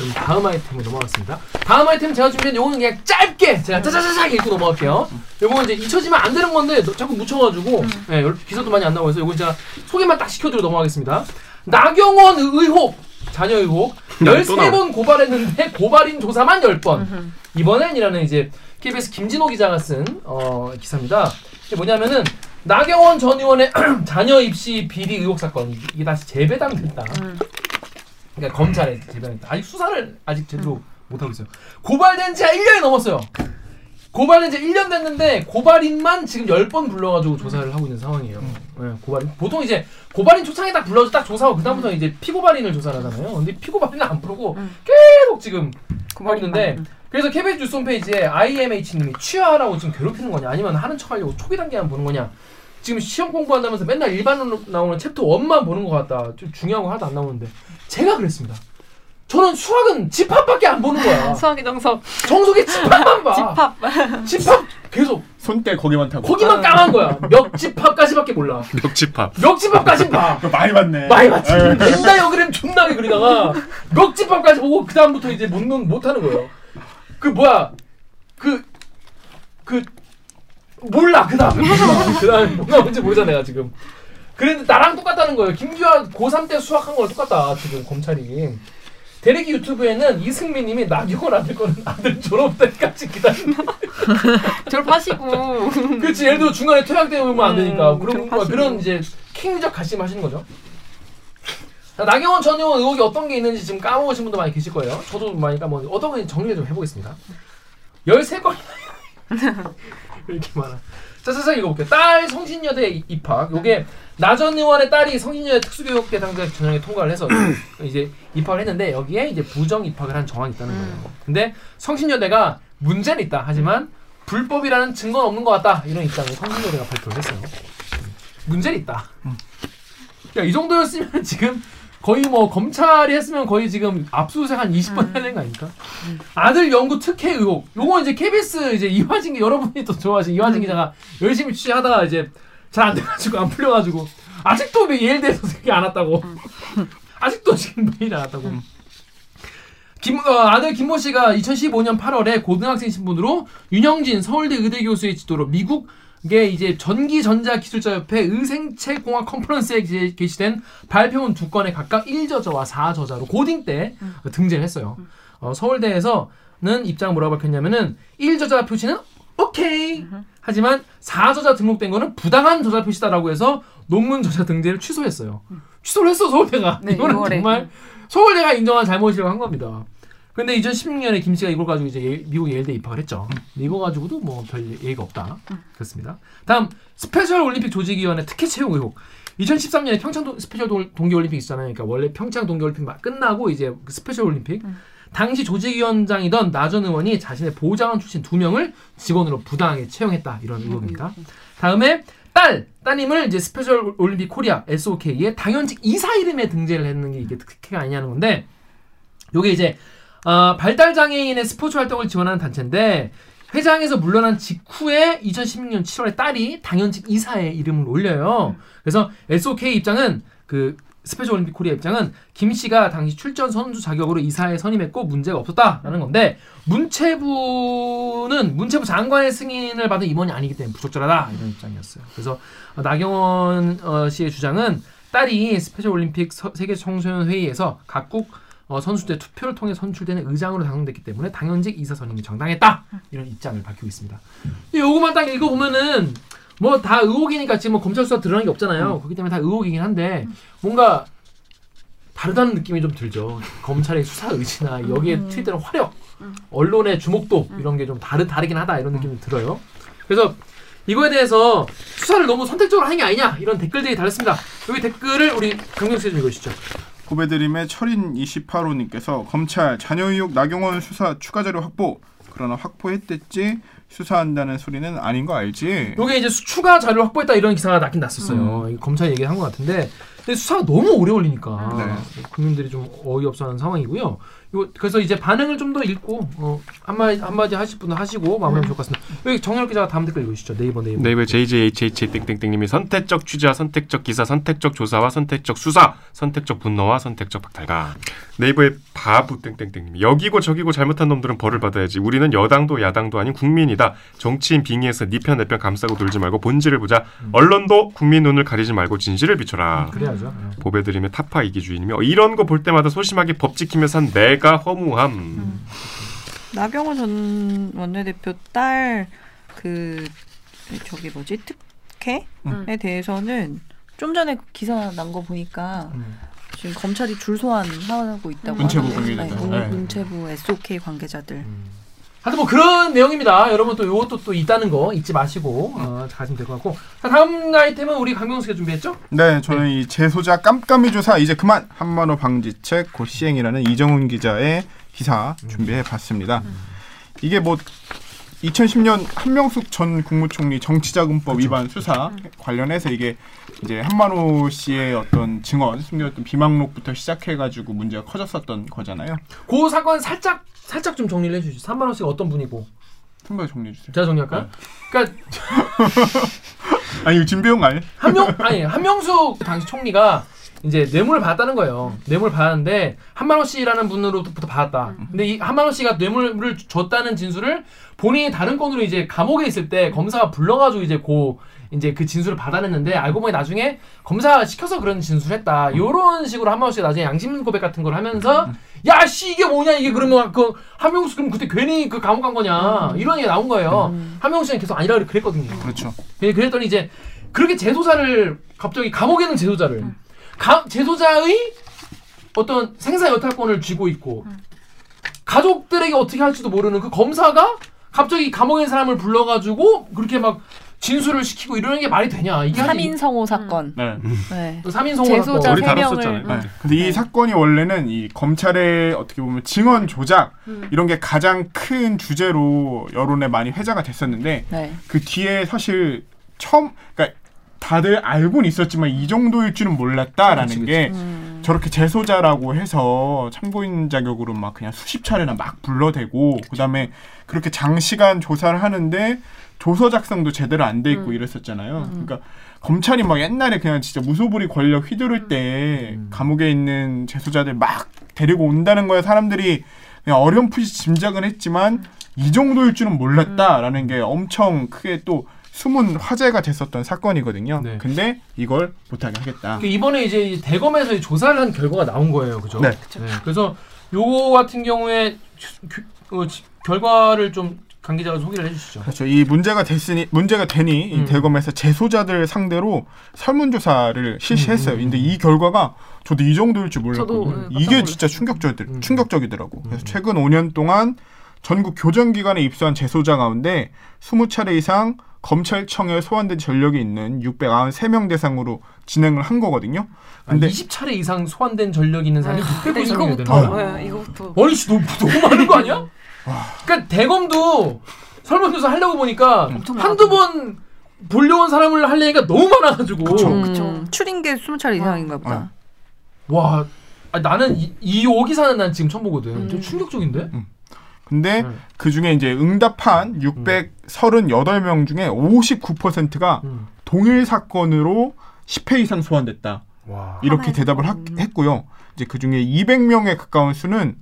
그럼 다음 아이템으로 넘어가겠습니다. 다음 아이템 제가 준비한 요거는 그냥 짧게 제가 짜자자작 읽고 넘어갈게요. 요거는 이제 잊혀지면 안 되는 건데 너- 자꾸 묻혀가지고 예, 열- 기사도 많이 안 나오고 해서 요건 제가 소개만 딱 시켜드리고 넘어가겠습니다. 나경원 의혹 자녀 의혹 야, 또 13번 고발했는데 고발인 조사만 10번 이번엔이라는 이제 KBS 김진호 기자가 쓴 어, 기사입니다. 이게 뭐냐면은 나경원 전 의원의 자녀 입시 비리 의혹 사건 이게 다시 재배당됐다. 그러니까 검찰에 재배당됐다. 아직 수사를 아직 제대로 못 하고 있어요. 고발된 지가 1년이 넘었어요. 고발된 지 1년 됐는데 고발인만 지금 10번 불러가지고 조사를 하고 있는 상황이에요. 네, 고발인 보통 이제 고발인 초창에 딱 불러서 딱 조사하고 그다음부터 이제 피고발인을 조사를 하잖아요. 근데 피고발인은 안 부르고 계속 지금 있는데 그래서 KBS 뉴스 홈페이지에 IMH님이 취하라고 지금 괴롭히는 거냐 아니면 하는 척하려고 초기 단계만 보는 거냐 지금 시험 공부한다면서 맨날 1번으로 나오는 챕터 1만 보는 것 같다. 좀 중요한 거 하나도 안 나오는데. 제가 그랬습니다. 저는 수학은 집합밖에 안 보는 거야. 수학의 정석. 정석의 집합만 봐. 집합. 집합 계속. 손때 거기만 타고. 거기만 까만 거야. 몇 집합까지밖에 몰라. 멱집합. 몇 집합까지 봐. 많이 봤네. 많이 봤지. 에. 벤다이어그램 존나게 그리다가 멱집밥까지 보고 그 다음부터 이제 못, 놓- 못 하는 거예요. 그 뭐야? 그 그 몰라 그 다음에 그 다음에 뭐가 뭔지 모르잖아 내가 지금. 그랬는데 나랑 똑같다는 거예요. 김규환 고3 때 수학한 거랑 똑같다 지금 검찰이. 대리기 유튜브에는 이승민님이 나경원 아들 거는 아들 졸업 때까지 기다린다. 졸업하시고 그렇지 예를 들어 중간에 퇴학 때문에 오면 안 되니까 음, 그런. 그런 이제 킹적 가심 하시는 거죠. 자, 나경원 전 의원 의혹이 어떤 게 있는지 지금 까먹으신 분도 많이 계실 거예요. 저도 많이 까먹 어떤 건지 정리 좀 해보겠습니다. 13건이나 이렇게 많아. 자, 자세히 읽어볼게요. 딸 성신여대 이- 입학. 요게 나전 의원의 딸이 성신여대 특수교육대 당대 전형에 통과를 해서 이제 입학을 했는데 여기에 이제 부정 입학을 한 정황이 있다는 거예요. 근데 성신여대가 문제는 있다. 하지만 불법이라는 증거는 없는 것 같다. 이런 입장을 성신여대가 발표를 했어요. 문제는 있다. 야, 이 정도였으면 지금 거의 뭐 검찰이 했으면 거의 지금 압수수색 한 20번 해야 되는 거 아닙니까? 아들 연구 특혜 의혹. 요거 이제 KBS 이제 이화진 기 여러분이 또 좋아하시는 이화진 기자가 열심히 취재하다가 이제 잘 안 돼가지고 안 풀려가지고 아직도 왜 예일대에서 새끼 안 왔다고. 아직도 지금 메일 안 왔다고. 김, 어, 아들 김모 씨가 2015년 8월에 고등학생 신분으로 윤영진 서울대 의대 교수의 지도로 미국 의 이제 전기전자기술자협회 의생체공학 컨퍼런스에 게시된 발표문 두 건에 각각 1저자와 4저자로 고딩 때 등재를 했어요. 어, 서울대에서는 입장을 뭐라고 밝혔냐면은 1저자 표시는 오케이. 하지만 4저자 등록된 거는 부당한 저자 표시다라고 해서 논문 저자 등재를 취소했어요. 취소를 했어 서울대가. 네, 이거는 6월에. 정말 서울대가 인정한 잘못이라고 한 겁니다. 근데 2016년에 김 씨가 이걸 가지고 이제 예- 미국 예일대 입학을 했죠. 이거 가지고도 뭐 별 예의가 없다. 그렇습니다. 다음 스페셜 올림픽 조직위원회 특혜 채용 의혹. 2013년에 평창 동, 스페셜 동- 동계올림픽 있잖아요. 그러니까 원래 평창 동계 올림픽 막 끝나고 이제 그 스페셜 올림픽. 당시 조직위원장이던 나 전 의원이 자신의 보좌관 출신 두 명을 직원으로 부당하게 채용했다 이런 의혹입니다. 다음에 딸 따님을 이제 스페셜 올림픽 코리아 SOK의 당연직 이사 이름에 등재를 했는 게 이게 특혜가 아니냐는 건데 요게 이제 아, 발달 장애인의 스포츠 활동을 지원하는 단체인데 회장에서 물러난 직후에 2016년 7월에 딸이 당연직 이사의 이름을 올려요. 그래서 SOK 입장은 그 Special Olympics Korea 입장은 김 씨가 당시 출전 선수 자격으로 이사에 선임했고 문제가 없었다라는 건데 문체부는 문체부 장관의 승인을 받은 임원이 아니기 때문에 부적절하다 이런 입장이었어요. 그래서 어, 나경원 어, 씨의 주장은 딸이 Special Olympics 서- 세계 청소년 회의에서 각국 어, 선수들 투표를 통해 선출되는 의장으로 당선됐기 때문에 당연직 이사 선임이 정당했다 이런 입장을 밝히고 있습니다. 근데 요거만 딱 읽어보면은 뭐 다 의혹이니까 지금 뭐 검찰 수사 드러난 게 없잖아요. 그렇기 때문에 다 의혹이긴 한데 뭔가 다르다는 느낌이 좀 들죠. 검찰의 수사 의지나 여기에 투입되는 화력, 언론의 주목도 이런 게 좀 다르 다르긴 하다 이런 느낌이 들어요. 그래서 이거에 대해서 수사를 너무 선택적으로 하는 게 아니냐 이런 댓글들이 달렸습니다. 여기 댓글을 우리 강경 씨좀 읽어주시죠. 고배드림의 철인 28호님께서 검찰 자녀 의혹 나경원 수사 추가 자료 확보 그러나 확보했댔지 수사한다는 소리는 아닌 거 알지? 요게 이제 수- 추가 자료를 확보했다 이런 기사가 났긴 났었어요. 음. 이 검찰이 얘기한 것 같은데 근데 수사가 너무 오래 걸리니까 네. 국민들이 좀 어이없어하는 상황이고요. 요 그래서 이제 반응을 좀 더 읽고 어, 한마디 한마디 하실 분은 하시고 마무리하면 좋을 것 같습니다. 여기 정열 기자가 다음 댓글 읽으시죠. 네이버 네이버. 네이버 JJHH 땡땡땡님이 선택적 취재와 선택적 기사, 선택적 조사와 선택적 수사, 선택적 분노와 선택적 박탈감. 네이버의 바부 땡땡땡님이 여기고 저기고 잘못한 놈들은 벌을 받아야지. 우리는 여당도 야당도 아닌 국민이다. 정치인 빙의해서 니편 내편 감싸고 놀지 말고 본질을 보자. 언론도 국민 눈을 가리지 말고 진실을 비춰라. 그래야죠. 네. 보배드림의 타파 이기주의님이 어, 이런 거 볼 때마다 소심하게 법 지키면서 한 내가 허무함. 나경원 전 원내대표 딸 그 저기 뭐지 특혜에 음. 대해서는 좀 전에 기사 난 거 보니까 음. 지금 검찰이 줄 소환하고 있다고 문체부. 관계자들. 네, 네. 문체부 SOK 관계자들. 하여튼 뭐 그런 내용입니다. 여러분 또 요것도 또 있다는 거 잊지 마시고 어, 가시면 될 것 같고 자, 다음 아이템은 우리 강병수가 준비했죠? 네, 저는 이 재소자 깜깜이 조사 이제 그만 한만호 방지책 곧 시행이라는 이정훈 기자의 기사 준비해 봤습니다. 이게 뭐 2010년 한명숙 전 국무총리 정치자금법 위반 수사 관련해서 이게 이제 한만호 씨의 어떤 증언 숨겨졌던 비망록부터 시작해가지고 문제가 커졌었던 거잖아요. 그 사건 살짝 살짝 좀 정리를 해주시죠. 3만 원씩 어떤 분이고 한번 정리해 주세요. 제가 정리할까요? 그러니까 아니 이거 진배용 아니에요? 한명 아니 한명숙 당시 총리가 이제 뇌물을 받았다는 거예요. 뇌물 받았는데 한만호 씨라는 분으로부터 받았다. 근데 이 한만호 씨가 뇌물을 줬다는 진술을 본인이 다른 건으로 이제 감옥에 있을 때 검사가 불러가지고 이제 고 이제 그 진술을 받아냈는데 알고 보니 나중에 검사가 시켜서 그런 진술했다. 요런 식으로 한만호 씨가 나중에 양심 고백 같은 걸 하면서 야 씨 이게 뭐냐 이게 그러면 그 한명숙 그럼 그때 괜히 그 감옥 간 거냐 이런 얘기 나온 거예요. 한명숙 씨는 계속 아니라 그랬거든요. 그렇죠. 예, 그랬더니 이제 그렇게 재소자를 갑자기 감옥에 있는 재소자를 가, 재소자의 어떤 생사 여탈권을 쥐고 있고 가족들에게 어떻게 할지도 모르는 그 검사가 갑자기 감옥에 있는 사람을 불러가지고 그렇게 막 진술을 시키고 이러는 게 말이 되냐 이게 3인 성호 사건. 네. 네. 3인 성호 사건 우리 세 다뤘었잖아요. 명을 네. 근데 이 사건이 원래는 이 검찰의 어떻게 보면 증언 조작 이런 게 가장 큰 주제로 여론에 많이 회자가 됐었는데 네. 그 뒤에 사실 처음 그러니까 다들 알고는 있었지만 이 정도일 줄은 몰랐다라는 그치, 그치. 게 음. 저렇게 재소자라고 해서 참고인 자격으로 막 그냥 수십 차례나 막 불러대고 그다음에 그렇게 장시간 조사를 하는데 조서 작성도 제대로 안 돼 있고 이랬었잖아요. 그러니까 검찰이 막 옛날에 그냥 진짜 무소불위 권력 휘두를 때 감옥에 있는 재소자들 막 데리고 온다는 거에 사람들이 그냥 어렴풋이 짐작은 했지만 이 정도일 줄은 몰랐다라는 게 엄청 크게 또 숨은 화제가 됐었던 사건이거든요. 네. 근데 이걸 못하게 하겠다. 그 이번에 이제 이 대검에서 이 조사를 한 결과가 나온 거예요, 그죠? 네. 그래서 요거 같은 경우에 그, 어, 지- 결과를 좀강 기자가 소개를 해주시죠. 그렇죠. 이 문제가 됐으니 문제가 되니 이 음. 대검에서 재소자들 상대로 설문조사를 실시했어요. 음, 음, 근데 이 결과가 저도 이 정도일 줄 몰랐거든요. 네, 이게. 진짜 충격적이더, 음. 충격적이더라고. 그래서 음. 최근 5년 동안 전국 교정 기관에 입소한 재소자 가운데 20차례 이상 검찰청에 소환된 전력이 있는 693명 대상으로 진행을 한 거거든요. 근데 근데 20차례 이상 소환된 전력이 있는 사람이 600명 근데 이상이 되는 이거부터 거야. 네, 이거부터 아니 씨, 너무, 너무 많은 거 아니야? 그러니까 대검도 설문조사 하려고 보니까 한두 번 불려온 사람을 하려니까 너무 많아가지고 그쵸. 음, 그쵸. 추린 게 20차례 이상인가 보다. 와 아, 나는 이, 이 오기사는 난 지금 처음 보거든. 음. 좀 충격적인데? 근데 음. 그 중에 이제 응답한 638명 중에 59%가 음. 동일 사건으로 10회 이상 소환됐다. 와. 이렇게. 대답을 하- 음. 했고요. 이제 그 중에 200명에 가까운 수는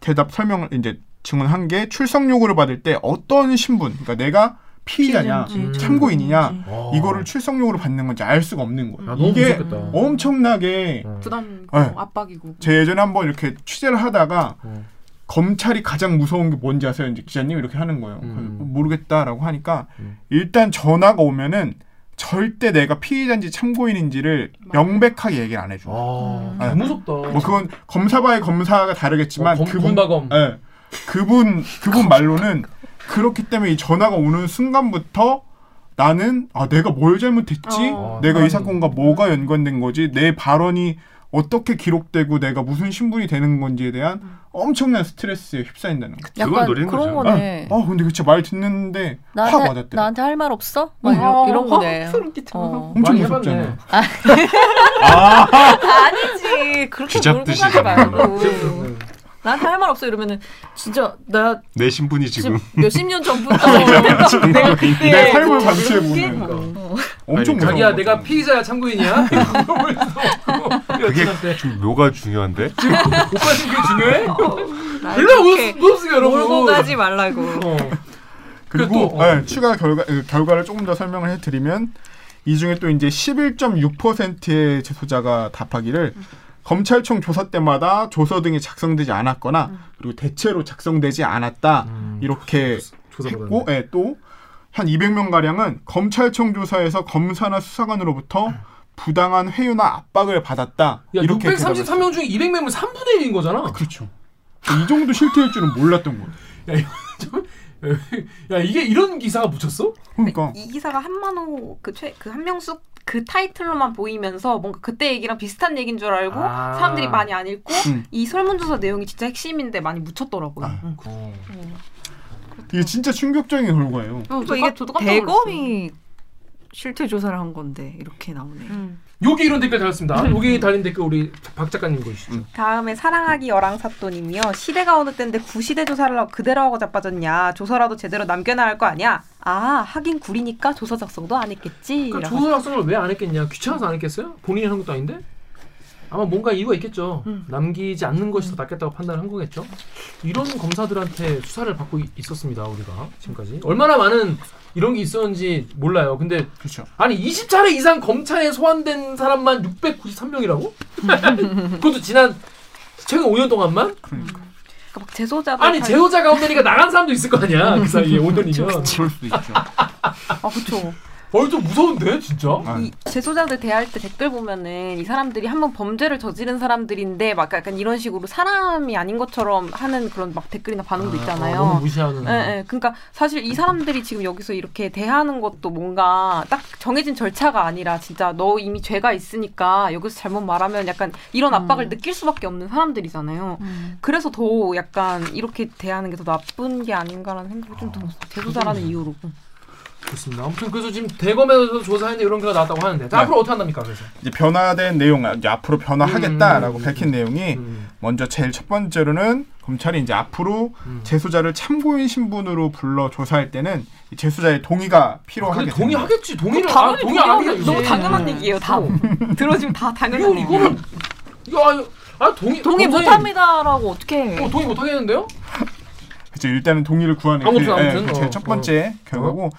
대답 설명을 이제 증언한 게 출석 요구를 받을 때 어떤 신분, 그러니까 내가 피의자냐, 피해자인지, 참고인이냐, 참고인지. 와. 이거를 출석 요구를 받는 건지 알 수가 없는 거예요. 이게 무섭겠다. 엄청나게 어. 부담 네. 압박이고 제 예전에 한번 이렇게 취재를 하다가 어. 검찰이 가장 무서운 게 뭔지 아세요? 이제 기자님 이렇게 하는 거예요. 음. 그래서 모르겠다라고 하니까 음. 일단 전화가 오면은 절대 내가 피의자인지 참고인인지를 명백하게 얘기를 안 해줘. 아, 음. 너무 무섭다. 뭐 그건 검사 바의 검사가 다르겠지만 어, 검- 그분 검바검. 예. 그분 그분 말로는 그렇기 때문에 이 전화가 오는 순간부터 나는 아 내가 뭘 잘못했지? 어. 내가 아, 이 사건과 뭐가 연관된 거지? 내 발언이 어떻게 기록되고 내가 무슨 신분이 되는 건지에 대한 음. 엄청난 스트레스에 휩싸인다는 거. 그걸 약간 노리는 그런 거죠. 거네. 아 근데 그치 말 듣는데 확 나한테 와닿대. 나한테 할 말 없어? 막 응. 이런, 이런 거네. 소름 끼쳐. 어. 엄청 무섭잖아. 해봤네. 아니지 그렇게 몰고 가지 말고 음. 나한테 할 말 없어 이러면은 진짜 나 내 신분이 지금 지금 몇십 년 전부터 내가 그때 내 삶을 그 방치해 그게 보는 뭐. 거. 엄청 아니, 무서워. 자기야 내가 피의자야 참고인이야? 그게 좀 묘가 중요한데 오빠 지금 그게 중요해? 날 별로 무섭습니다 여러분 몰고 가지 말라고. 어. 그리고 또, 어. 네, 추가 결과 그 결과를 조금 더 설명을 해드리면 이 중에 또 이제 11.6%의 재소자가 답하기를 검찰청 조사 때마다 조서 등이 작성되지 않았거나 그리고 대체로 작성되지 않았다 음. 이렇게 조사받았네. 했고 예, 또한 200명 가량은 검찰청 조사에서 검사나 수사관으로부터 부당한 회유나 압박을 받았다 야 이렇게 대답을 633명 중에 200명이면 3분의 1인 거잖아 그렇죠. 이 정도 실태일 줄은 몰랐던 거예요. 야, 좀- 야 이게 이런 기사가 묻혔어? 그러니까 이 기사가 한만호 그최그 한명숙 그 타이틀로만 보이면서 뭔가 그때 얘기랑 비슷한 얘기인 줄 알고 아. 사람들이 많이 안 읽고 음. 이 설문조사 내용이 진짜 핵심인데 많이 묻혔더라고요. 아. 응. 어. 이게 진짜 충격적인 결과예요. 어, 저 이게. 대검이 실태 조사를 한 건데 이렇게 나오네. 음. 여기 이런 댓글 달렸습니다 여기 달린 댓글 우리 박 작가님 보시죠 음. 다음에 사랑하기 여랑사또님이요. 시대가 어느 때인데 구시대 조사를 하고 그대로 하고 자빠졌냐. 조서라도 제대로 남겨놔야 할 거 아니야. 아 하긴 구리니까 조서 작성도 안 했겠지. 그러니까. 조선 학생을 왜 안 했겠냐 귀찮아서 안 했겠어요? 본인이 하는 것도 아닌데 아마 뭔가 이유가 있겠죠 음. 남기지 않는 것이 더 낫겠다고 판단한 거겠죠 이런 검사들한테 수사를 받고 이- 있었습니다 우리가 지금까지 얼마나 많은 이런 게 있었는지 몰라요 근데 그렇죠. 아니 20차례 이상 검찰에 소환된 사람만 693명이라고? 그것도 지난 최근 5년 동안만? 그러니까 그러니까 막 재소자들 아니 다- 제호자 가운데니까 나간 사람도 있을 거 아니야 그 사이에 5년이면 그럴 수도 있죠. 아 그쵸. 어이 좀 무서운데 진짜? 아, 이 재소자들 대할 때 댓글 보면은 이 사람들이 한번 범죄를 저지른 사람들인데 막 약간 이런 식으로 사람이 아닌 것처럼 하는 그런 막 댓글이나 반응도 아, 있잖아요. 어, 너무 무시하는 예, 예. 그러니까 사실 이 사람들이 지금 여기서 이렇게 대하는 것도 뭔가 딱 정해진 절차가 아니라 진짜 너 이미 죄가 있으니까 여기서 잘못 말하면 약간 이런 압박을 음. 느낄 수밖에 없는 사람들이잖아요. 음. 그래서 더 약간 이렇게 대하는 게 더 나쁜 게 아닌가라는 생각이 좀 들었어요. 재소자라는 이유로. 좋습니다 아무튼 그래서 지금 대검에서 조사했는데 이런 결과 나왔다고 하는데 자, 네. 앞으로 어떻게 한답니까 그래서? 이제 변화된 내용, 이제 앞으로 변화하겠다라고 음, 음, 밝힌 내용이 음. 먼저 제일 첫 번째로는 검찰이 이제 앞으로 음. 재소자를 참고인 신분으로 불러 조사할 때는 이 재소자의 동의가 필요하게 근데 됩니다. 동의하겠지 동의를 뭐 당연히 아, 동의 안. 하겠지 너무 당연한 음. 얘기예요, 다. 어. 들어주면 다 당연한 이거 얘기예요. 이거는 이거 아니 아 동의 동의 못합니다라고 어떻게 해? 어, 동의 못 하겠는데요? 그렇죠. 일단은 동의를 구하는 아무튼, 게 아무튼, 예, 제일 어, 첫 번째 결과고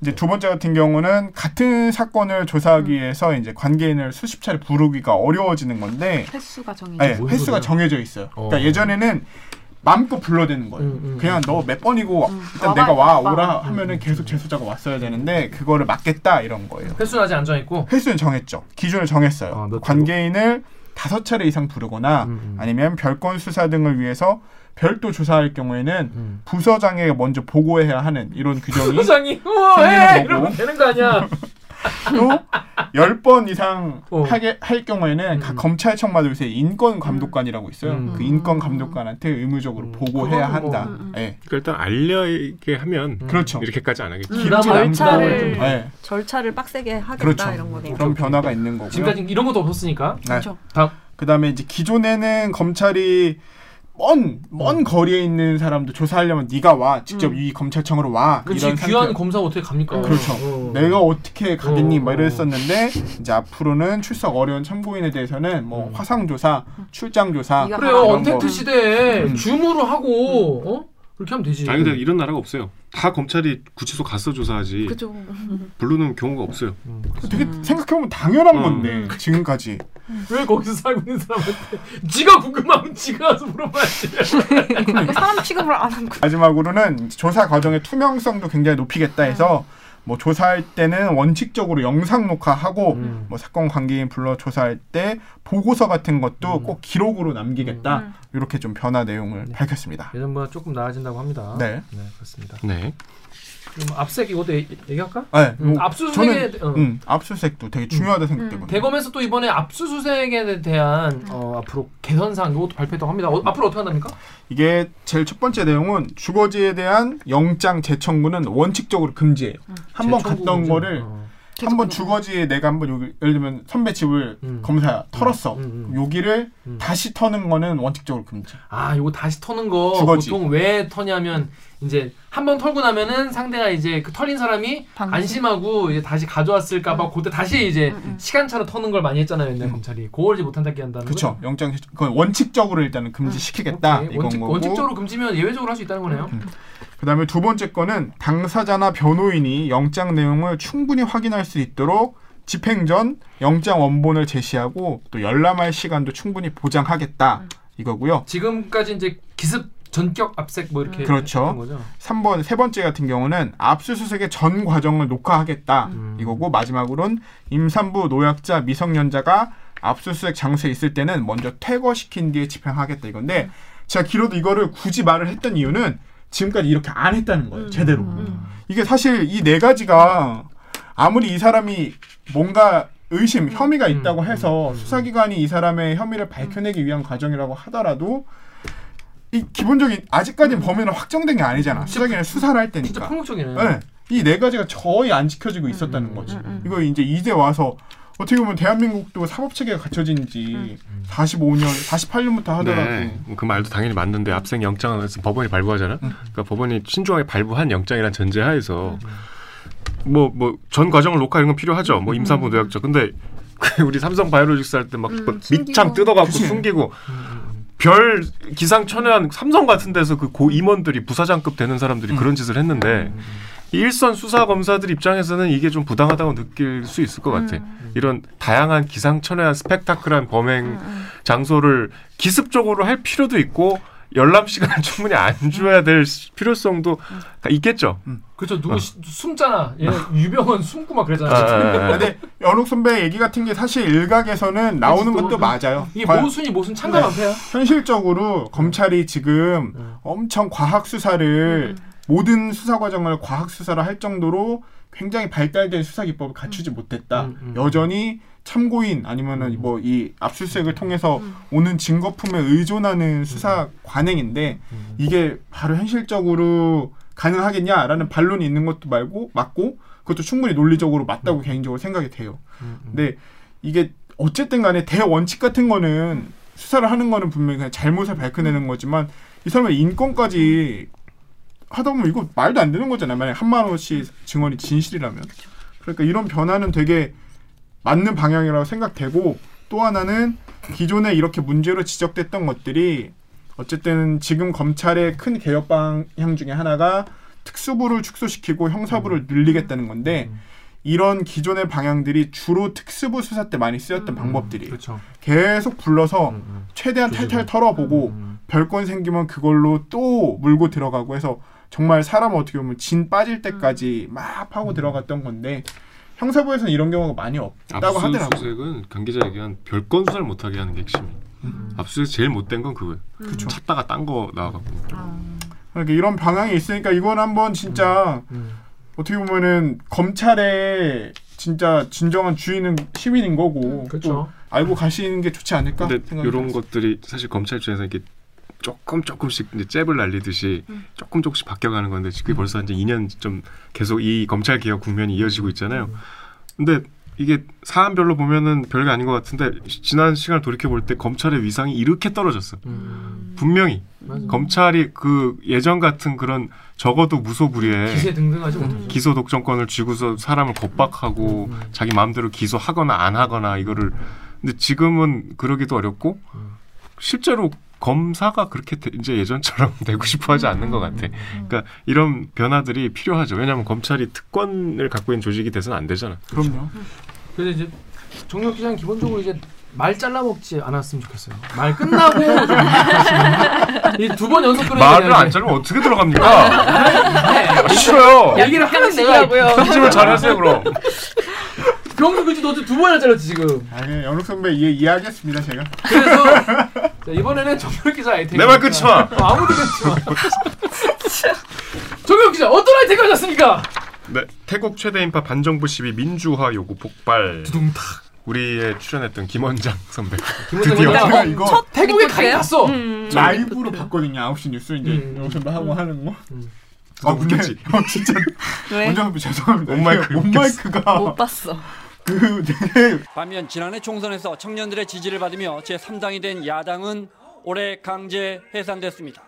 이제 두 번째 같은 경우는 같은 사건을 조사하기 위해서 이제 관계인을 수십 차례 부르기가 어려워지는 건데 횟수가 정해져. 예, 뭔 횟수가 소리야? 정해져 있어요. 어. 그러니까 예전에는 마음껏 불러대는 거예요. 음, 음, 그냥 음. 너몇 번이고 음. 일단 와봐, 내가 와 와봐. 오라 음, 하면은 음, 계속 음. 재소자가 왔어야 되는데 그거를 막겠다 이런 거예요. 횟수는 아직 안 정했고 횟수는 정했죠. 기준을 정했어요. 아, 몇 관계인을 다섯 차례 이상 부르거나 음, 음. 아니면 별건 수사 등을 위해서 별도 조사할 경우에는 음. 부서장에게 먼저 보고해야 하는 이런 규정이 부장이 우와 생기는 해! 거고. 이러면 되는 거 아니야? 또열번 이상 어. 하게 할 경우에는 각 음. 검찰청마다 요새 인권 감독관이라고 있어요. 음. 그 인권 감독관한테 의무적으로 음. 보고해야 그거는 뭐, 한다. 음, 음. 예. 그러니까 일단 알려게 하면 음. 그렇죠. 이렇게까지 안 하겠지. 음, 절차를 좀- 예. 절차를 빡세게 하겠다 그렇죠. 이런 거네요. 그런 변화가 있는 거고요. 지금까지 이런 것도 없었으니까 네. 그렇죠. 다음 그다음에 이제 기존에는 검찰이 먼, 먼 거리에 있는 사람도 조사하려면 네가 와 직접 음. 이 검찰청으로 와 그렇지 이런 귀한 상태. 검사가 어떻게 갑니까? 그렇죠. 어. 내가 어떻게 가겠니? 어, 막 어. 이랬었는데 이제 앞으로는 출석 어려운 참고인에 대해서는 뭐 음. 화상 조사, 출장 조사 그래요 언택트 거. 시대에 음. 줌으로 하고 어 그렇게 하면 되지. 아니 근데 이런 나라가 없어요. 다 검찰이 구치소 가서 조사하지 그죠. 부르는 경우가 없어요. 음. 되게 생각해보면 당연한 음. 건데 지금까지 왜 거기서 살고 있는 사람한테 지가 궁금하면 지가 가서 물어봐야지. 사람 취급을 안 하는 거. 마지막으로는 조사 과정의 투명성도 굉장히 높이겠다 해서 음. 뭐 조사할 때는 원칙적으로 영상 녹화하고 음. 뭐 사건 관계인 불러 조사할 때 보고서 같은 것도 음. 꼭 기록으로 남기겠다 음. 이렇게 좀 변화 내용을 네. 밝혔습니다. 예전보다 조금 나아진다고 합니다. 네. 그렇습니다. 네. 음, 압색 이것도 얘- 얘기할까? 네, 음, 요- 압수수색에 저는 어. 음, 압수수색도 되게 중요하다 생각되거든요. 대검에서 또 이번에 압수수색에 대한 어, 앞으로 개선 사항 이것도 발표했다고 합니다. 어, 앞으로 어떻게 한답니까? 이게 제일 첫 번째 내용은 주거지에 대한 영장 재청구는 원칙적으로 금지해요. 한 번 갔던 금지. 거를 어. 한 번 주거지에 내가 한번 여기 예를 들면 선배 집을 음. 검사 털었어. 음, 음. 여기를 음. 다시 터는 거는 원칙적으로 금지. 아, 요거 다시 터는 거 주거지. 보통 왜 터냐면 이제 한 번 털고 나면은 상대가 이제 그 털린 사람이 방심. 안심하고 이제 다시 가져왔을까봐 그때 다시 이제 음, 음. 시간차로 터는 걸 많이 했잖아요, 옛날 음. 검찰이. 그걸 이제 못한다게 한다는 그렇죠. 거죠. 영장 그건 원칙적으로 일단은 금지시키겠다. 이건 원칙, 거고. 원칙적으로 금지면 예외적으로 할 수 있다는 거네요. 그 다음에 두 번째 거는 당사자나 변호인이 영장 내용을 충분히 확인할 수 있도록 집행 전 영장 원본을 제시하고 또 열람할 시간도 충분히 보장하겠다 이거고요. 지금까지 이제 기습 전격 압색 뭐 이렇게 그렇죠. 했던 거죠. 3번 세 번째 같은 경우는 압수수색의 전 과정을 녹화하겠다 음. 이거고 마지막으로는 임산부 노약자 미성년자가 압수수색 장소에 있을 때는 먼저 퇴거시킨 뒤에 집행하겠다 이건데 제가 길어도 이거를 굳이 말을 했던 이유는 지금까지 이렇게 안 했다는 거예요 제대로 이게 사실 이 네 가지가 아무리 이 사람이 뭔가 의심 혐의가 있다고 음, 해서 음, 음. 수사기관이 이 사람의 혐의를 밝혀내기 위한 과정이라고 하더라도 이 기본적인 아직까지는 범인은 확정된 게 아니잖아 수사기관이 수사를 할 진짜 때니까 폭력적이네. 네. 이네 가지가 거의 안 지켜지고 있었다는 거지. 음, 음. 이거 이제 이제 와서 어떻게 보면 대한민국도 사법 체계가 갖춰진 지 45년, 48년부터 하더라도 네, 그 말도 당연히 맞는데 압생 영장을 법원이 발부하잖아. 그러니까 법원이 신중하게 발부한 영장이란 전제하에서 뭐 뭐 전 과정을 녹화 이런 건 필요하죠. 뭐 임산부 노약자. 근데 그 우리 삼성 바이오로직스 할 때막 음, 밑창 숨기고. 뜯어갖고 그치. 숨기고 별 기상천외한 삼성 같은 데서 그 고 임원들이 부사장급 되는 사람들이 그런 짓을 했는데 이 일선 수사 검사들 입장에서는 이게 좀 부당하다고 느낄 수 있을 것 같아. 이런 다양한 기상천외한 스펙타클한 범행 장소를 기습적으로 할 필요도 있고 열람 시간을 충분히 안 줘야 될 필요성도 있겠죠. 그렇죠. 누구 시- 숨잖아. 얘 유병헌 숨고 막 그러잖아. 아, 아, 아. 근데 연옥 선배 얘기 같은 게 사실 일각에서는 나오는 또- 것도 맞아요. 이게 과연 모순이 모순 창가 네. 방패야. 현실적으로 검찰이 지금 음. 엄청 과학 수사를 모든 수사 과정을 과학 수사를 할 정도로 굉장히 발달된 수사 기법을 갖추지 못했다. 음, 음. 여전히 참고인 아니면은 음. 뭐이 압수수색을 통해서 음. 오는 증거품에 의존하는 수사 관행인데 음. 이게 바로 현실적으로 가능하겠냐라는 반론이 있는 것도 말고 맞고 그것도 충분히 논리적으로 맞다고 개인적으로 생각이 돼요. 음, 음. 근데 이게 어쨌든 간에 대원칙 같은 거는 수사를 하는 거는 분명히 그냥 잘못을 밝혀내는 거지만 이 사람의 인권까지 하다 보면 이거 말도 안 되는 거잖아요. 만약 한만 원씩 증언이 진실이라면. 그러니까 이런 변화는 되게 맞는 방향이라고 생각되고 또 하나는 기존에 이렇게 문제로 지적됐던 것들이 어쨌든 지금 검찰의 큰 개혁 방향 중에 하나가 특수부를 축소시키고 형사부를 늘리겠다는 건데 이런 기존의 방향들이 주로 특수부 수사 때 많이 쓰였던 방법들이에요. 그렇죠. 계속 불러서 음, 음. 최대한. 탈탈 털어보고 음, 별건 생기면 그걸로 또 물고 들어가고 해서 정말 사람 어떻게 보면 진 빠질 때까지 막 파고 들어갔던 건데 형사부에서는 이런 경우가 많이 없다고 하더라고요. 압수수색은 관계자 얘기한 별건 수사를 못하게 하는 게 핵심이에요. 음. 압수수색 제일 못된 건 그거예요. 그쵸. 찾다가 딴 거 나와갖고. 그러니까 이런 방향이 있으니까 이건 한번 진짜 음. 어떻게 보면은 검찰의 진짜 진정한 주인은 시민인 거고 또 그렇죠. 알고 가시는 게 좋지 않을까 근데 생각이 이런. 것들이 사실 검찰 입장에서 이렇게 조금 조금씩 이제 잽을 날리듯이 조금 조금씩 바뀌어가는 건데 그게 벌써 이제 2년 좀 계속 이 검찰 개혁 국면이 이어지고 있잖아요. 근데 이게 사안별로 보면은 별게 아닌 것 같은데 지난 시간을 돌이켜 볼 때 검찰의 위상이 이렇게 떨어졌어. 음. 분명히 맞아. 검찰이 그 예전 같은 그런 적어도 무소불위에 기세 등등하지 못하죠. 기소 독점권을 쥐고서 사람을 겁박하고 음. 자기 마음대로 기소하거나 안 하거나 이거를 근데 지금은 그러기도 어렵고 음. 실제로 검사가 그렇게 되- 이제 예전처럼 되고 싶어 하지 않는 것 같아. 그러니까 이런 변화들이 필요하죠. 왜냐하면 검찰이 특권을 갖고 있는 조직이 돼서는 안 되잖아. 그럼요. 그래서 이제 정력 기자는 기본적으로 이제 말 잘라 먹지 않았으면 좋겠어요. 말 끝나고 이 두 번 연속 그런 말을 안 자르면 어떻게 들어갑니까? 네. 싫어요. 얘기를 하는 내가 편집을 잘하세요 그럼. 병수 그지 너도 두 번이나 잘랐지 지금. 아니 연옥 선배 이해 이해하겠습니다 제가. 그래서 자, 이번에는 정력 기자 아이템. 내말 끊지 마. 어, 아무도 끊지 마. 정력 기자 어떤 아이템 가졌습니까? 네, 태국 최대 인파 반정부 시위 민주화 요구 폭발. 두둥탁. 우리의 출연했던 김원장 선배. 김원장 드디어. 어, 이거 첫 태국에 리포트예요? 가긴 갔어. 음, 라이브로. 봤거든요. 9시 뉴스 이제 음. 영선배 하고 하는 거. 음. 아 근데 웃겼지? 어, 진짜 왜? 원장 선배 죄송합니다. 온마이크 온마이크가 못 봤어. 그 되게 반면 지난해 총선에서 청년들의 지지를 받으며 제3당이 된 야당은 올해 강제 해산됐습니다.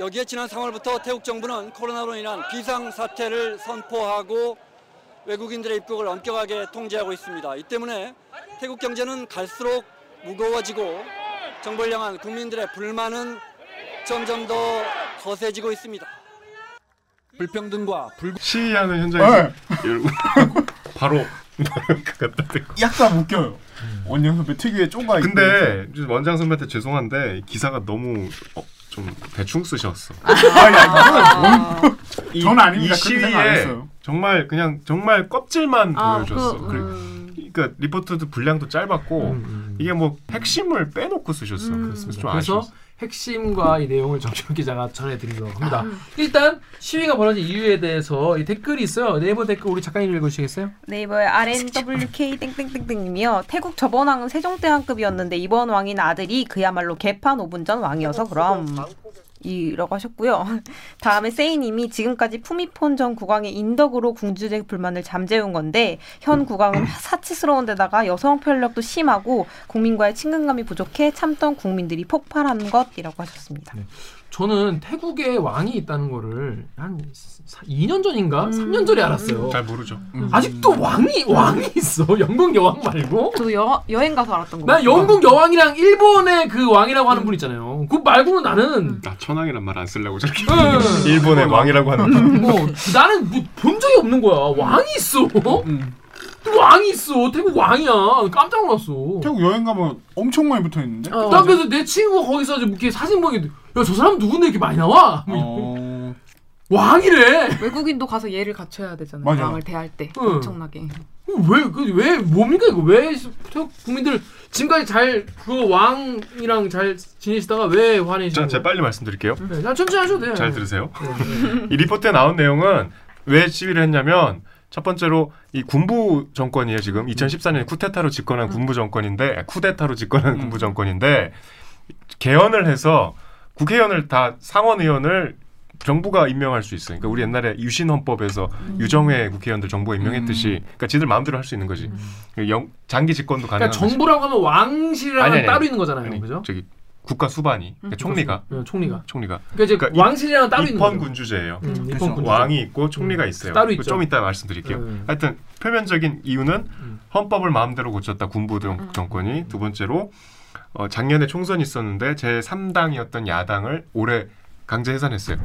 여기에 지난 3월부터 태국 정부는 코로나로 인한 비상 사태를 선포하고 외국인들의 입국을 엄격하게 통제하고 있습니다. 이 때문에 태국 경제는 갈수록 무거워지고 정부를 향한 국민들의 불만은 점점 더 거세지고 있습니다. 불평등과 불 시위하는 현장에서 네. 바로. 약간 웃겨요. 원장 선배 특유의 쪼가 있고. 근데 원장 선배한테 죄송한데 기사가 너무 어, 좀 대충 쓰셨어. 아니 아니 이, 저는 아닙니다. 이 시위에. 정말 그냥 정말 껍질만 아, 보여줬어. 그, 음. 그러니까 리포트도 분량도 짧았고 음. 이게 뭐 핵심을 빼놓고 쓰셨어. 음. 그래서 좀 아쉬웠어. 핵심과 이 내용을 정철 기자가 전해드리도록 합니다. 음. 일단 시위가 벌어진 이유에 대해서 이 댓글이 있어요. 네이버 댓글 우리 작가님 읽으시겠어요? 네이버의 RNWK 땡땡땡땡님이요. 태국 저번 왕은 세종대왕급이었는데 이번 왕인 아들이 그야말로 개판 5분 전 왕이어서 그럼 이라고 하셨고요. 다음에 세이님이 지금까지 푸미폰 전 국왕의 인덕으로 궁주제 불만을 잠재운 건데 현 국왕은 사치스러운 데다가 여성 편력도 심하고 국민과의 친근감이 부족해 참던 국민들이 폭발한 것이라고 하셨습니다. 저는 태국에 왕이 있다는 거를 한 2년 전인가 3년 전에 알았어요. 잘 모르죠. 음. 아직도 왕이 왕이 있어. 영국 여왕 말고. 저도 여, 여행 가서 알았던 거 난. 영국 여왕이랑 일본의 그 왕이라고 하는 분 있잖아요. 그 말고는 나는 나 천왕이란 말 안 쓰려고 저렇게 음. 일본의 왕이라고 하는. 뭐 나는 뭐 본 적이 없는 거야. 왕이 있어. 음. 왕이 있어. 태국 왕이야. 깜짝 놀랐어. 태국 여행 가면 엄청 많이 붙어 있는데. 어, 나 그래서 내 친구가 거기서 이렇게 사진 보게 야 저 사람 누군데 이렇게 많이 나와? 뭐 어. 왕이래. 외국인도 가서 예를 갖춰야 되잖아요. 맞아. 왕을 대할 때 응. 엄청나게. 왜그왜 뭡니까 이거 왜 국민들 지금까지 잘 그 왕이랑 잘 지내시다가 왜 화내시는 자, 제가 빨리 말씀드릴게요. 네, 난 천천히 하셔도 돼요. 잘 들으세요. 네, 네. 이 리포트에 나온 내용은 왜 시위를 했냐면 첫 번째로 이 군부 정권이에요 지금 2014년에 쿠데타로 집권한 군부 정권인데 아, 쿠데타로 집권한 음. 군부 정권인데 개헌을 해서 국회의원을 다 상원 의원을 정부가 임명할 수 있어요. 그러니까 우리 옛날에 유신 헌법에서 유정회 국회의원들 정부가 임명했듯이 그러니까 지들 마음대로 할 수 있는 거지. 영, 장기 집권도 가능한 그러니까. 정부라고 하면 왕실이랑 따로. 있는 거잖아요, 아니, 그죠? 저기 국가 수반이 그러니까 총리가 네, 총리가. 총리가 그러니까 이제 그러니까 왕실이랑 따로 있는 입헌 거죠. 군주제예요. 음, 그렇죠. 입헌 군주. 왕이 있고 총리가 음, 있어요. 따로 그거 있죠. 좀 이따 말씀드릴게요. 음. 하여튼 표면적인 이유는 음. 헌법을 마음대로 고쳤다 군부 정- 정권이 두 번째로 어, 작년에 총선이 있었는데 제 3당이었던 야당을 올해 강제 해산했어요.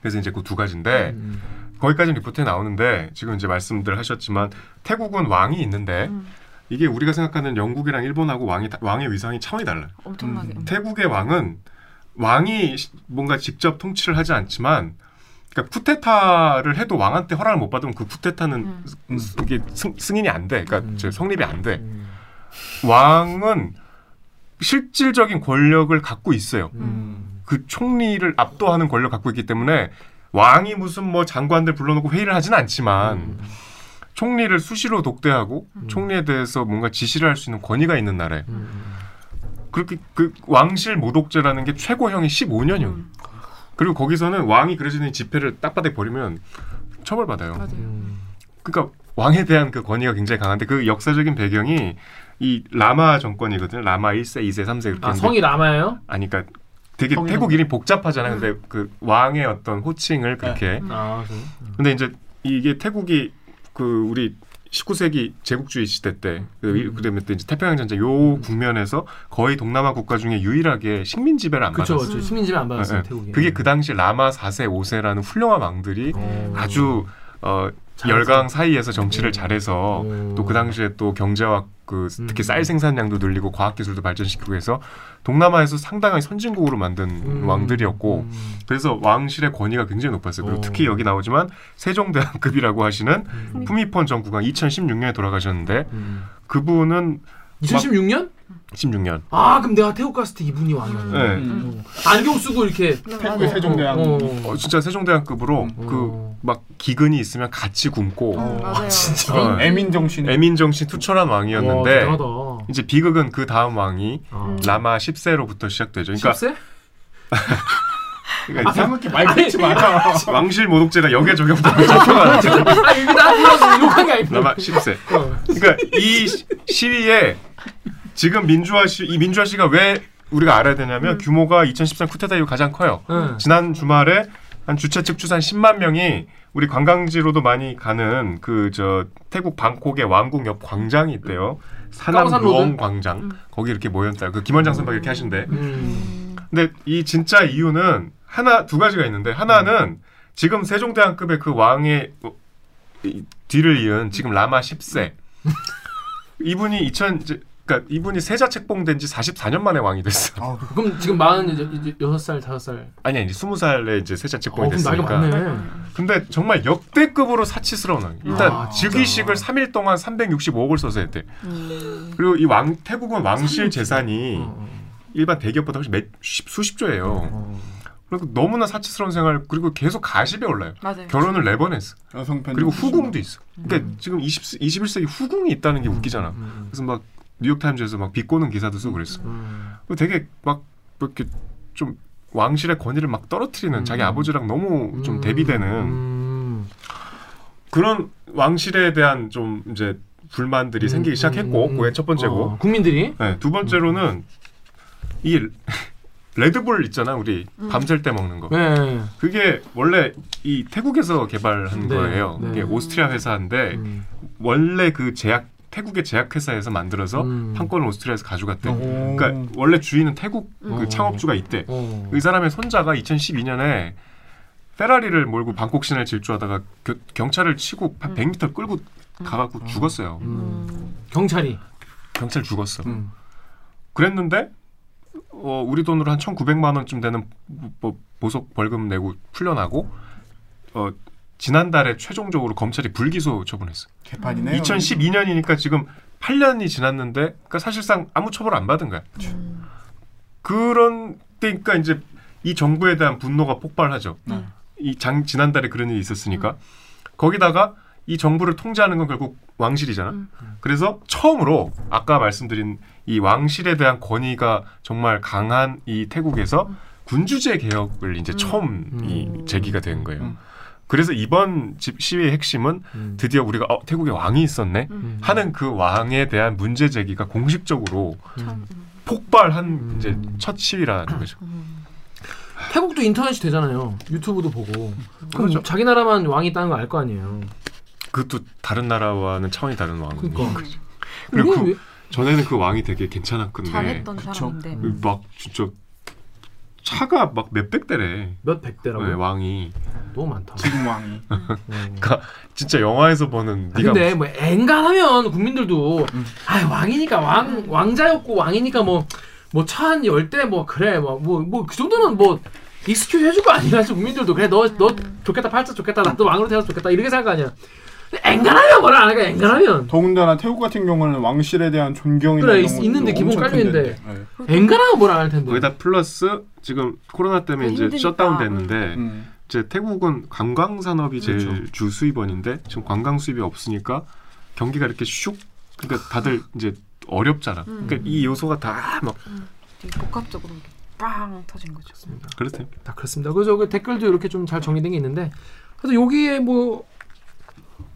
그래서 이제 그 두 가지인데 음. 거기까지 리포트에 나오는데 지금 이제 말씀들 하셨지만 태국은 왕이 있는데 음. 이게 우리가 생각하는 영국이랑 일본하고 왕이 다- 왕의 위상이 차원이 달라요. 엄청나게. 음. 태국의 왕은 왕이 시- 뭔가 직접 통치를 하지 않지만 그러니까 쿠데타를 해도 왕한테 허락을 못 받으면 그 쿠데타는 음. 음. 이게 승, 승인이 안 돼. 그러니까 음. 저 성립이 안 돼. 음. 왕은 실질적인 권력을 갖고 있어요. 음. 그 총리를 압도하는 권력을 갖고 있기 때문에 왕이 무슨 뭐 장관들 불러놓고 회의를 하진 않지만 음. 총리를 수시로 독대하고 총리에 대해서 뭔가 지시를 할 수 있는 권위가 있는 나라예요. 음. 그렇게 그 왕실 모독죄라는 게 최고형이 15년이요. 음. 그리고 거기서는 왕이 그려지는 지폐를 딱바닥에 버리면 처벌받아요. 맞아요. 음. 그러니까 왕에 대한 그 권위가 굉장히 강한데 그 역사적인 배경이 이 라마 정권이거든요. 라마 1세, 2세, 3세 이렇게 아 성이 라마예요? 아니 그러니까 되게 태국 성- 이름이 복잡하잖아요. 근데 그 왕의 어떤 호칭을 그렇게 음. 아? 근데 이제 이게 태국이 그 우리 19세기 제국주의 시대 때 그, 그다음에 또 이제 태평양 전쟁 요 국면에서 거의 동남아 국가 중에 유일하게 식민 지배를 안. 받았어요. 그렇죠. 시민지배 안 받았어요 예, 예. 태국이. 그게 그 당시 라마 4세, 5세라는 훌륭한 왕들이 어. 아주 어. 열강 사이에서 정치를 음. 잘해서 음. 또그 당시에 또 경제와 그 특히 음. 쌀 생산량도 늘리고 과학 기술도 발전시키고 해서 동남아에서 상당히 선진국으로 만든 음. 왕들이었고 음. 그래서 왕실의 권위가 굉장히 높았어요. 그리고 어. 특히 여기 나오지만 세종대왕급이라고 하시는 음. 푸미폰 정국왕 2016년에 돌아가셨는데 음. 그분은 2016년? 16년. 아 그럼 내가 태국 갔을 때 이분이 왕이었네. 네. 음. 안경 쓰고 이렇게. 태국의 세종대왕. 어. 어, 진짜 세종대왕급으로 음. 그막 기근이 있으면 같이 굶고 어. 맞아요. 진짜. 어, 애민 정신. 애민 정신 투철한 와, 왕이었는데 대단하다. 이제 비극은 그 다음 왕이 아. 라마 10세로부터 시작되죠. 그러니까, 10세? 그러니까 이상하게 말 끊지 마라. 왕실 모독죄가 역에 적용되는 잡혀가 아 이거 나 불러서 욕한 게 아니고. 라마 10세. 어. 그러니까 이 시- 시위에 지금 민주화 시, 이 민주화 시가 왜 우리가 알아야 되냐면 음. 규모가 2013 쿠데타 이후 가장 커요. 응. 지난 주말에 한 주최 측 추산 10만 명이 우리 관광지로도 많이 가는 그 저 태국 방콕의 왕궁 옆 광장이 있대요. 까오산 루엉? 광장 거기 이렇게 모였다. 그 김원장 선박 이렇게 하신대. 음. 근데 이 진짜 이유는 하나 두 가지가 있는데 하나는 지금 세종대왕급의 그 왕의 어, 이- 뒤를 이은 지금 라마 10세 이분이 2000 이제 그러니까 이분이 세자 책봉된 지 44년 만에 왕이 됐어. 아, 그럼 지금 마흔 이제, 이제 여섯 살 다섯 살. 아니 아니 20살에 이제 세자 어, 책봉이 나이가 됐으니까. 많네. 근데 정말 역대급으로 사치스러운 왕. 일단 아, 즉위식을 진짜. 3일 동안 365억을 써서 했대. 음. 그리고 이 왕 태국은 왕실 재산이 어, 일반 대기업보다 훨씬 몇, 십- 수십조예요. 어. 그리고 너무나 사치스러운 생활 그리고 계속 가십에 올라요. 맞아요. 결혼을 네 번 했어. 여성 편. 그리고 후궁도 있어. 그러니까 지금 20, 21세기 후궁이 있다는 게 웃기잖아. 음, 그래서 막 뉴욕 타임즈에서 막 비꼬는 기사도 쓰고 그랬어. 음. 되게 막 이렇게 좀 왕실의 권위를 막 떨어뜨리는 자기 음. 아버지랑 너무 좀 음. 대비되는 음. 그런 왕실에 대한 좀 이제 불만들이 생기기 시작했고 음, 그게 첫 번째고 어, 국민들이 네, 두 번째로는 이 레드불 있잖아 우리 밤샐 때 먹는 거 네. 그게 원래 이 태국에서 개발한 네, 거예요 네. 이게 오스트리아 회사인데 음. 원래 그 제약 태국의 제약회사에서 만들어서 음. 판권을 오스트리아에서 가져갔대 어. 그러니까 원래 주인은 태국 음. 그 창업주가 있대 어. 이 사람의 손자가 2012년에 페라리를 몰고 방콕 시내를 질주하다가 겨- 경찰을 치고 한 100m 끌고 가갖고 죽었어요. 음. 경찰이. 경찰 죽었어. 음. 그랬는데 어, 우리 돈으로 한 1,900만 원쯤 되는 뭐 보석 벌금 내고 풀려나고 어, 지난달에 최종적으로 검찰이 불기소 처분했어. 개판이네요. 2012년이니까 지금 8년이 지났는데 그러니까 사실상 아무 처벌 안 받은 거야. 그런 때니까 이제 이 정부에 대한 분노가 폭발하죠. 네. 이장 지난달에 그런 일이 있었으니까 거기다가 이 정부를 통제하는 건 결국 왕실이잖아. 그래서 처음으로 아까 말씀드린 이 왕실에 대한 권위가 정말 강한 이 태국에서 군주제 개혁을 이제 처음 이 제기가 된 거예요. 음. 그래서 이번 집 시위의 핵심은 음. 드디어 우리가 어, 태국에 왕이 있었네 음. 하는 그 왕에 대한 문제 제기가 공식적으로 폭발한 음. 이제 첫 시위라는 거죠. 태국도 인터넷이 되잖아요. 유튜브도 보고. 그럼 그렇죠. 자기 나라만 왕이 있다는 거 알 거 아니에요. 그것도 다른 나라와는 차원이 다른 왕이. 그러니까. 그리고 우리 그- 왜- 전에는 그 왕이 되게 괜찮았던데 잘했던. 사람인데. 막 진짜 차가 막 몇백 대래. 몇 백 대라고. 네, 왕이. 너무 많다. 지금 왕이. 음. 진짜 영화에서 보는 아, 네가 근데 뭐 엔간하면 국민들도 음. 아 왕이니까 왕 왕자였고 왕이니까 뭐뭐차한 열대 뭐 그래 뭐 뭐 뭐 그 정도는 뭐 excuse 해줄 거 아니야 지금 국민들도 그래 너너 좋겠다 팔자 좋겠다 나도 왕으로 태어나서 좋겠다 이렇게 생각 아니야 근데 엔간하면 뭐라 안 하니까 엔간하면 더군다나 태국 같은 경우는 왕실에 대한 존경이나 그래, 있- 있는데 기본 엄청 깔려 있는데. 큰데. 네. 엔간하면 뭐라 안 할 텐데 거기다 플러스 지금 코로나 때문에 그 이제. 셧다운 됐는데 음. 이제 태국은 관광 산업이 제일 그렇죠. 주 수입원인데 지금 관광 수입이 없으니까 경기가 이렇게 슉 그러니까 다들 이제 어렵잖아. 그러니까 이 요소가 다막 되게 복합적으로 빵 터진 거죠. 그렇대. 다 그렇습니다 그래서 그 댓글도 이렇게 좀 잘 정리된 게 있는데 그래서 여기에 뭐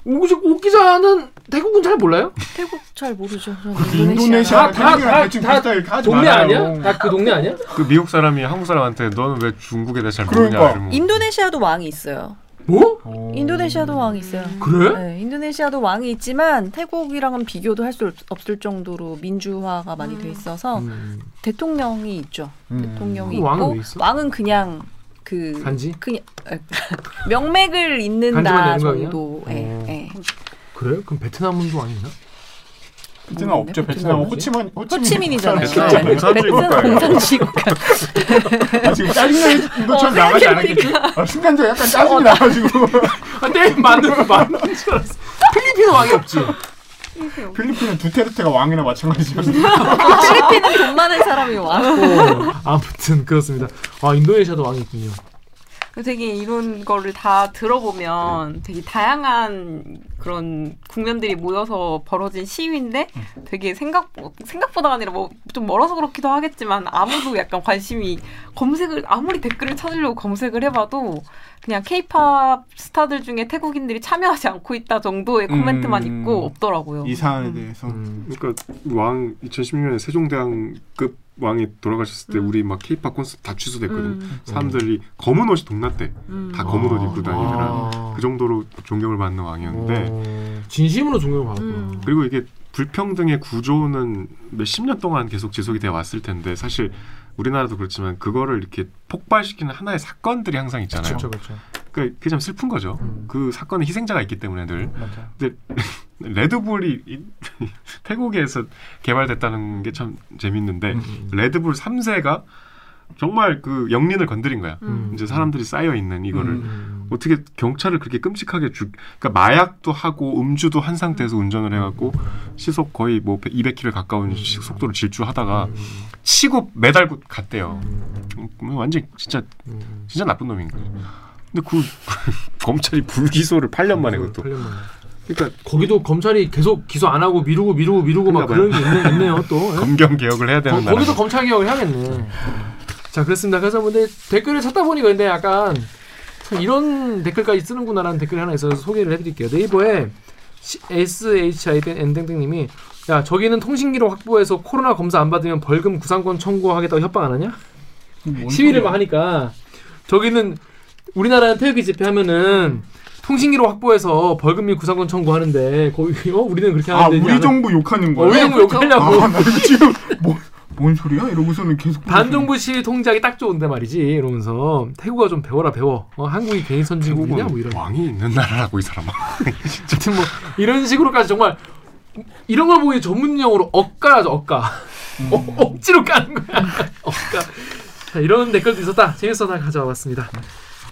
오기자 오기자는 태국은 잘 몰라요? 태국 잘 모르죠. 저는 인도네시아 다- 다- 태국이랑 다- 대충 다 비슷하게 하지 동네. 아니야? 다 그 동네 아니야? 그 미국 사람이 한국 사람한테 너는 왜 중국에 대해 잘 모르냐 그러니까. 이러면 인도네시아도 왕이 있어요. 뭐? 오. 인도네시아도 왕이 있어요. 그래? 네, 인도네시아도 왕이 있지만 태국이랑은 비교도 할 수 없을 정도로 민주화가 많이 돼 있어서 음. 대통령이 있죠. 음. 대통령이 왕은 있고 왜 있어? 왕은 그냥 그 간지? 그냥 명맥을 잇는다? 정도에 어. 예. 그래? 그럼 베트남은 왕이 있나? 베트남 없죠. 베트남? 호치민 호치민이잖아요. 베트남 네. 공산주의 베트남 국가예요. 공산주의 국가. 아, 지금 짜증나는 인도처럼 어, 나가지 않았겠지? 아, 순간적으로 약간 짜증이 나가지고 아, 때 맞는 맞는 줄 알았어. 필리핀은 왕이 없지. 필리핀은 두테르테가 왕이나 마찬가지거든요. 필리핀은 돈 많은 사람이 왕. 어, 아무튼 그렇습니다. 아 인도네시아도 왕이 있군요. 되게 이런 거를 다 들어보면 되게 다양한 그런 국면들이 모여서 벌어진 시위인데 되게 생각 생각보다가 아니라 뭐 좀 멀어서 그렇기도 하겠지만 아무도 약간 관심이 검색을 아무리 댓글을 찾으려고 검색을 해봐도 그냥 케이팝 스타들 중에 태국인들이 참여하지 않고 있다 정도의 코멘트만 음. 있고 없더라고요. 이 사안에 대해서. 음. 그러니까 왕 2016년에 세종대왕급 왕이 돌아가셨을 때 우리 막 케이팝 콘서트 다 취소됐거든. 음. 사람들이 검은 옷이 동났대. 음. 다 검은 옷 입고 다니더라. 아. 그 정도로 존경을 받는 왕이었는데 어, 진심으로 존경을 받았구나. 음. 그리고 이게 불평등의 구조는 몇십 년 동안 계속 지속이 되어 왔을 텐데 사실 우리나라도 그렇지만 그거를 이렇게 폭발시키는 하나의 사건들이 항상 있잖아요. 그렇죠, 그렇죠. 그러니까 그게 참 슬픈 거죠. 음. 그 사건에 희생자가 있기 때문에 늘. 맞아. 근데 레드불이 이- 태국에서 개발됐다는 게 참 재밌는데 음. 레드불 3세가 정말 그 영린을 건드린 거야. 음. 이제 사람들이 쌓여 있는 이거를 음. 어떻게 경찰을 그렇게 끔찍하게 죽 그러니까 마약도 하고 음주도 한 상태에서 운전을 해갖고 시속 거의 뭐 200km 가까운 시- 속도로 질주하다가 치고 매달고 갔대요. 음, 완전 진짜 음. 진짜 나쁜 놈인 거예요. 근데 그 검찰이 불기소를 8년 만에 그것도. 8년 만에. 그러니까 거기도 검찰이 계속 기소 안 하고 미루고 미루고 미루고 막 그런 게 있네, 있네요 또. 예? 검경 개혁을 해야 되는 거. 거기도 검찰 개혁을 해야겠네. 자 그렇습니다. 그래서 근데 댓글을 찾다 보니까 근데 약간 참 이런 댓글까지 쓰는구나라는 댓글이 하나 있어서 소개를 해드릴게요. 네이버에 SHIN땡땡님이 야 저기는 통신기록 확보해서 코로나 검사 안 받으면 벌금 구상권 청구하겠다고 협박 안 하냐? 시위를 막 하니까 저기는 우리나라는 태극기 집회하면은 통신기록 확보해서 벌금 및 구상권 청구하는데 거기 어? 우리는 그렇게 아 하는데 우리 정부 욕하는 어, 우리 거야? 정부 욕하려고. 아, 지금 뭐, 뭔 소리야? 이러고서는 계속 반정부 시위 통제하기 딱 좋은데 말이지 이러면서. 태국아 좀 배워라 배워. 어, 한국이 괜히 선진국이냐? 뭐 이런. 왕이 있는 나라라고 이 사람아. 하여튼 뭐 이런 식으로까지 정말 이런 걸 보기 전문 용어로 억까라죠 억까 어, 억지로 까는 거야. 억까 자, 이런 댓글도 있었다. 재밌어서 가져와 봤습니다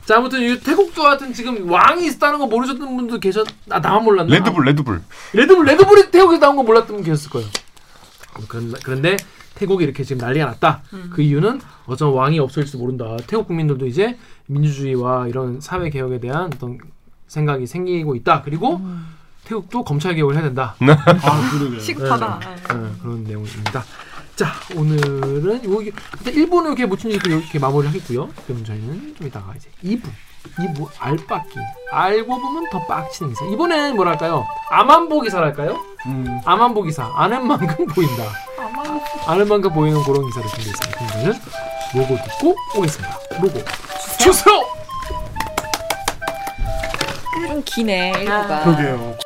자 아무튼 이 태국도 하여튼 지금 왕이 있다는 거 모르셨던 분도 계셨 아 나만 몰랐나 레드불 레드불. 레드불 레드불이 태국에서 나온 거 몰랐던 분 계셨을 거예요. 그런, 그런데 태국이 이렇게 지금 난리가 났다. 그 이유는 어쩌면 왕이 없어질지도 모른다. 태국 국민들도 이제 민주주의와 이런 사회 개혁에 대한 어떤 생각이 생기고 있다. 그리고 태국도 검찰 개혁을 해야 된다. 아 그러게. 시급하다. 네, 그런 내용입니다. 자 오늘은 여기 일단 1부는 이렇게 모친 이렇게, 이렇게 마무리를 하겠고요. 그럼 저희는 좀 이따가 이제 2부 2부 알빡기 알고 보면 더 빡치는 기사. 이번에는 뭐랄까요? 암안보 기사랄까요? 음. 암안보 기사. 아는 만큼 보인다. 아는 만큼 보이는 그런 기사를 준비했습니다. 그럼 저희는 로고 듣고 오겠습니다. 로고. 주세요. 좀 기네 일부가. 그러게요.